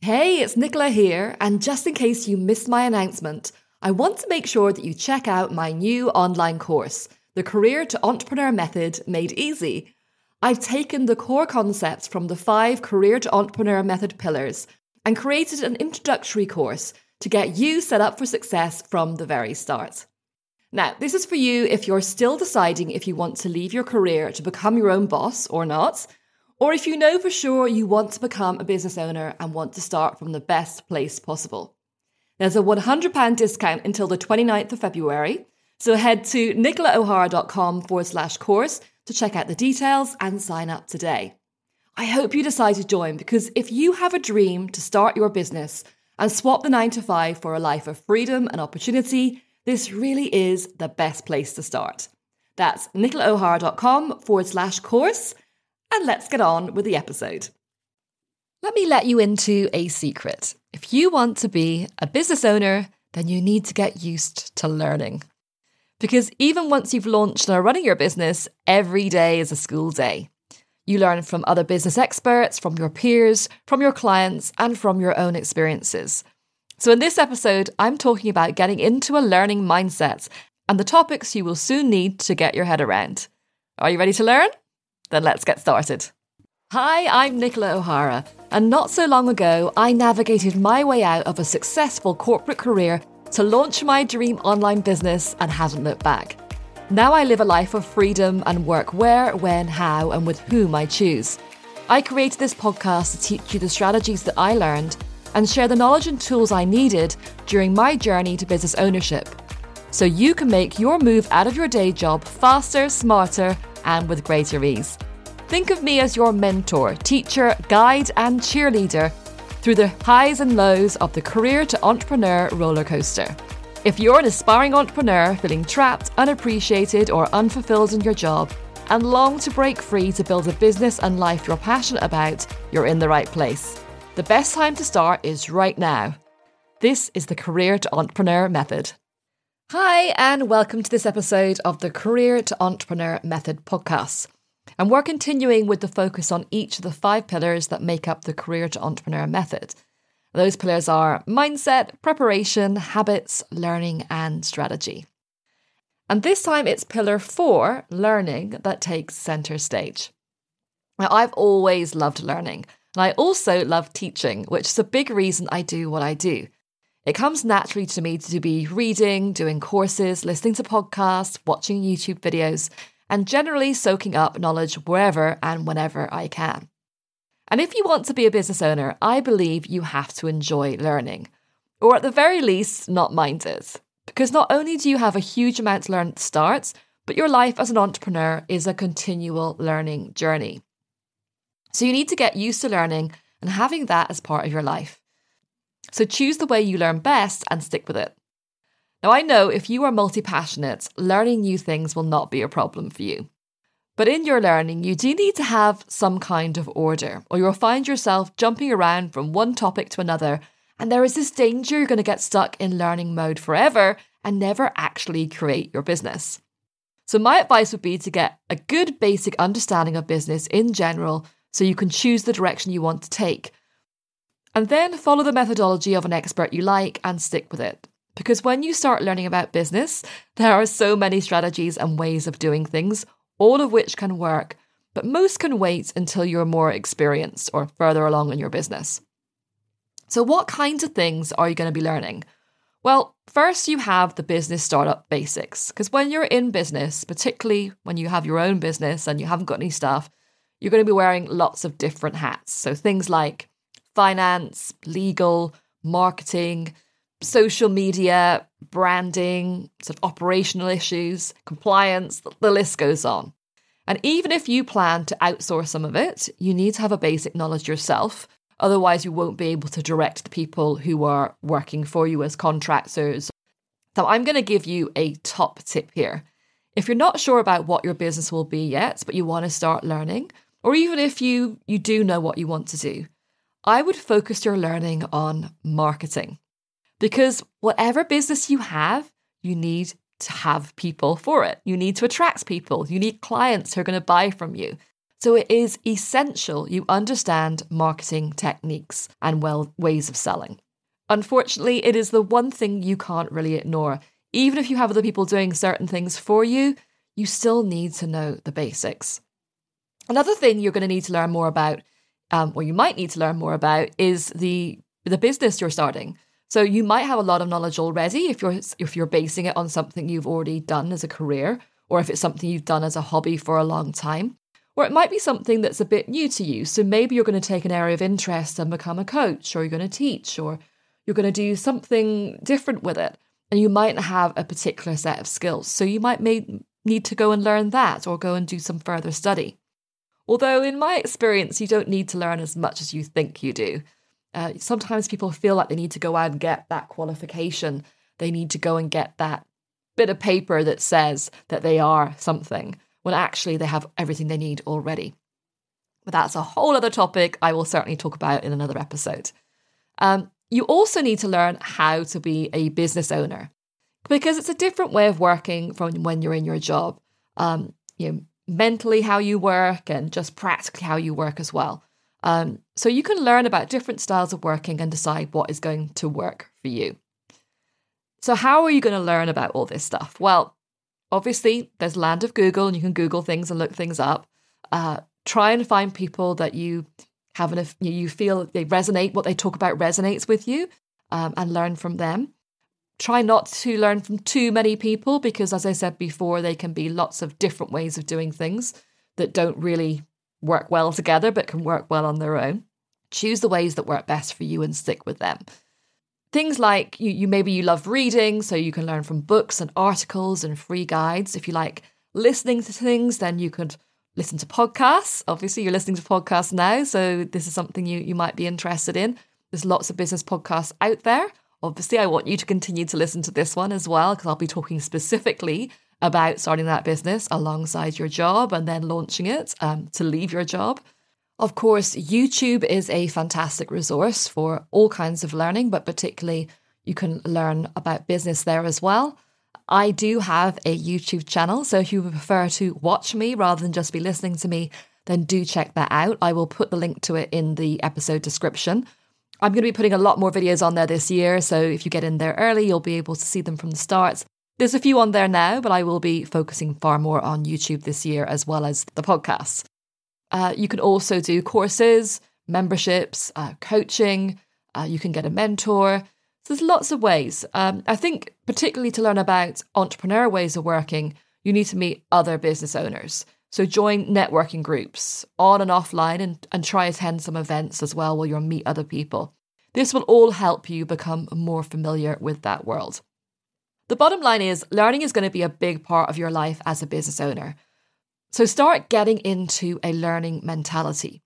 Hey, it's Nichola here, and just in case you missed my announcement, I want to make sure that you check out my new online course, The Career to Entrepreneur Method Made Easy. I've taken the core concepts from the five Career to Entrepreneur Method pillars and created an introductory course to get you set up for success from the very start. Now, this is for you if you're still deciding if you want to leave your career to become your own boss or not or if you know for sure you want to become a business owner and want to start from the best place possible. There's a £100 discount until the 29th of February, so head to nicholaohara.com forward slash course to check out the details and sign up today. I hope you decide to join because if you have a dream to start your business and swap the 9 to 5 for a life of freedom and opportunity, this really is the best place to start. That's nicholaohara.com forward slash course and let's get on with the episode. Let me let you into a secret. If you want to be a business owner, then you need to get used to learning. Because even once you've launched and are running your business, every day is a school day. You learn from other business experts, from your peers, from your clients, and from your own experiences. So, in this episode, I'm talking about getting into a learning mindset and the topics you will soon need to get your head around. Are you ready to learn? Then let's get started. Hi, I'm Nichola O'Hara, and not so long ago, I navigated my way out of a successful corporate career to launch my dream online business and haven't looked back. Now I live a life of freedom and work where, when, how, and with whom I choose. I created this podcast to teach you the strategies that I learned and share the knowledge and tools I needed during my journey to business ownership. So you can make your move out of your day job faster, smarter, and with greater ease. Think of me as your mentor, teacher, guide, and cheerleader through the highs and lows of the career to entrepreneur roller coaster. If you're an aspiring entrepreneur feeling trapped, unappreciated, or unfulfilled in your job, and long to break free to build a business and life you're passionate about, you're in the right place. The best time to start is right now. This is the Career to Entrepreneur Method. Hi, and welcome to this episode of the Career to Entrepreneur Method podcast. And we're continuing with the focus on each of the five pillars that make up the Career to Entrepreneur Method. Those pillars are mindset, preparation, habits, learning, and strategy. And this time it's pillar four, learning, that takes centre stage. Now, I've always loved learning, and I also love teaching, which is a big reason I do what I do. It comes naturally to me to be reading, doing courses, listening to podcasts, watching YouTube videos, and generally soaking up knowledge wherever and whenever I can. And if you want to be a business owner, I believe you have to enjoy learning, or at the very least, not mind it. Because not only do you have a huge amount to learn at the start, but your life as an entrepreneur is a continual learning journey. So you need to get used to learning and having that as part of your life. So choose the way you learn best and stick with it. Now, I know if you are multi passionate, learning new things will not be a problem for you. But in your learning, you do need to have some kind of order, or you'll find yourself jumping around from one topic to another, and there is this danger you're going to get stuck in learning mode forever and never actually create your business. So, my advice would be to get a good basic understanding of business in general so you can choose the direction you want to take and then follow the methodology of an expert you like and stick with it. Because when you start learning about business, there are so many strategies and ways of doing things, all of which can work, but most can wait until you're more experienced or further along in your business. So, what kinds of things are you going to be learning? Well, first, you have the business startup basics. Because when you're in business, particularly when you have your own business and you haven't got any staff, you're going to be wearing lots of different hats. So, things like finance, legal, marketing, social media, branding, sort of operational issues, compliance, the list goes on. And even if you plan to outsource some of it, you need to have a basic knowledge yourself. Otherwise, you won't be able to direct the people who are working for you as contractors. So, I'm going to give you a top tip here. If you're not sure about what your business will be yet, but you want to start learning, or even if you, you do know what you want to do, I would focus your learning on marketing. Because whatever business you have, you need to have people for it. You need to attract people. You need clients who are going to buy from you. So it is essential you understand marketing techniques and well ways of selling. Unfortunately, it is the one thing you can't really ignore. Even if you have other people doing certain things for you, you still need to know the basics. Another thing you're going to need to learn more about, um, or you might need to learn more about, is the the business you're starting. So you might have a lot of knowledge already if you're if you're basing it on something you've already done as a career, or if it's something you've done as a hobby for a long time. Or it might be something that's a bit new to you. So maybe you're going to take an area of interest and become a coach, or you're going to teach, or you're going to do something different with it. And you might have a particular set of skills. So you might may need to go and learn that or go and do some further study. Although, in my experience, you don't need to learn as much as you think you do. Uh, sometimes people feel like they need to go out and get that qualification. They need to go and get that bit of paper that says that they are something, when actually they have everything they need already. But that's a whole other topic I will certainly talk about in another episode. Um, you also need to learn how to be a business owner because it's a different way of working from when you're in your job. Um, you know, mentally how you work and just practically how you work as well. Um, so you can learn about different styles of working and decide what is going to work for you. So how are you going to learn about all this stuff? Well, obviously there's land of Google and you can Google things and look things up. Uh, try and find people that you have an, you feel they resonate, what they talk about resonates with you, um, and learn from them. Try not to learn from too many people because, as I said before, they can be lots of different ways of doing things that don't really work well together but can work well on their own. Choose the ways that work best for you and stick with them. Things like you, you maybe you love reading, so you can learn from books and articles and free guides. If you like listening to things, then you could listen to podcasts. Obviously, you're listening to podcasts now, so this is something you, you might be interested in. There's lots of business podcasts out there. Obviously, I want you to continue to listen to this one as well, because I'll be talking specifically about starting that business alongside your job and then launching it um, to leave your job. Of course, YouTube is a fantastic resource for all kinds of learning, but particularly you can learn about business there as well. I do have a YouTube channel, so if you prefer to watch me rather than just be listening to me, then do check that out. I will put the link to it in the episode description. I'm going to be putting a lot more videos on there this year, so if you get in there early, you'll be able to see them from the start. There's a few on there now, but I will be focusing far more on YouTube this year as well as the podcasts. Uh, you can also do courses, memberships, uh, coaching. Uh, you can get a mentor. So there's lots of ways. Um, I think, particularly to learn about entrepreneur ways of working, you need to meet other business owners. So join networking groups on and offline and, and try attend some events as well while you'll meet other people. This will all help you become more familiar with that world. The bottom line is learning is going to be a big part of your life as a business owner. So start getting into a learning mentality.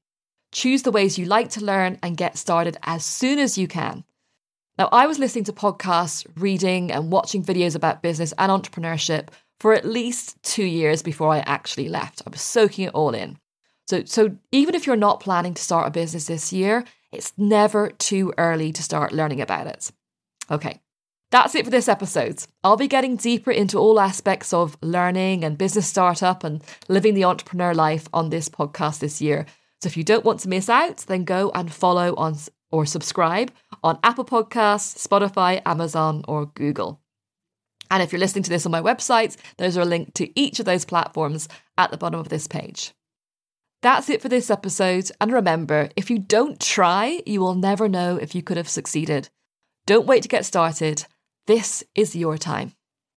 Choose the ways you like to learn and get started as soon as you can. Now, I was listening to podcasts, reading, and watching videos about business and entrepreneurship for at least two years before I actually left. I was soaking it all in. So, so even if you're not planning to start a business this year, it's never too early to start learning about it. Okay, that's it for this episode. I'll be getting deeper into all aspects of learning and business startup and living the entrepreneur life on this podcast this year. So if you don't want to miss out, then go and follow on or subscribe on Apple Podcasts, Spotify, Amazon, or Google. And if you're listening to this on my website, there's a link to each of those platforms at the bottom of this page. That's it for this episode. And remember, if you don't try, you will never know if you could have succeeded. Don't wait to get started. This is your time.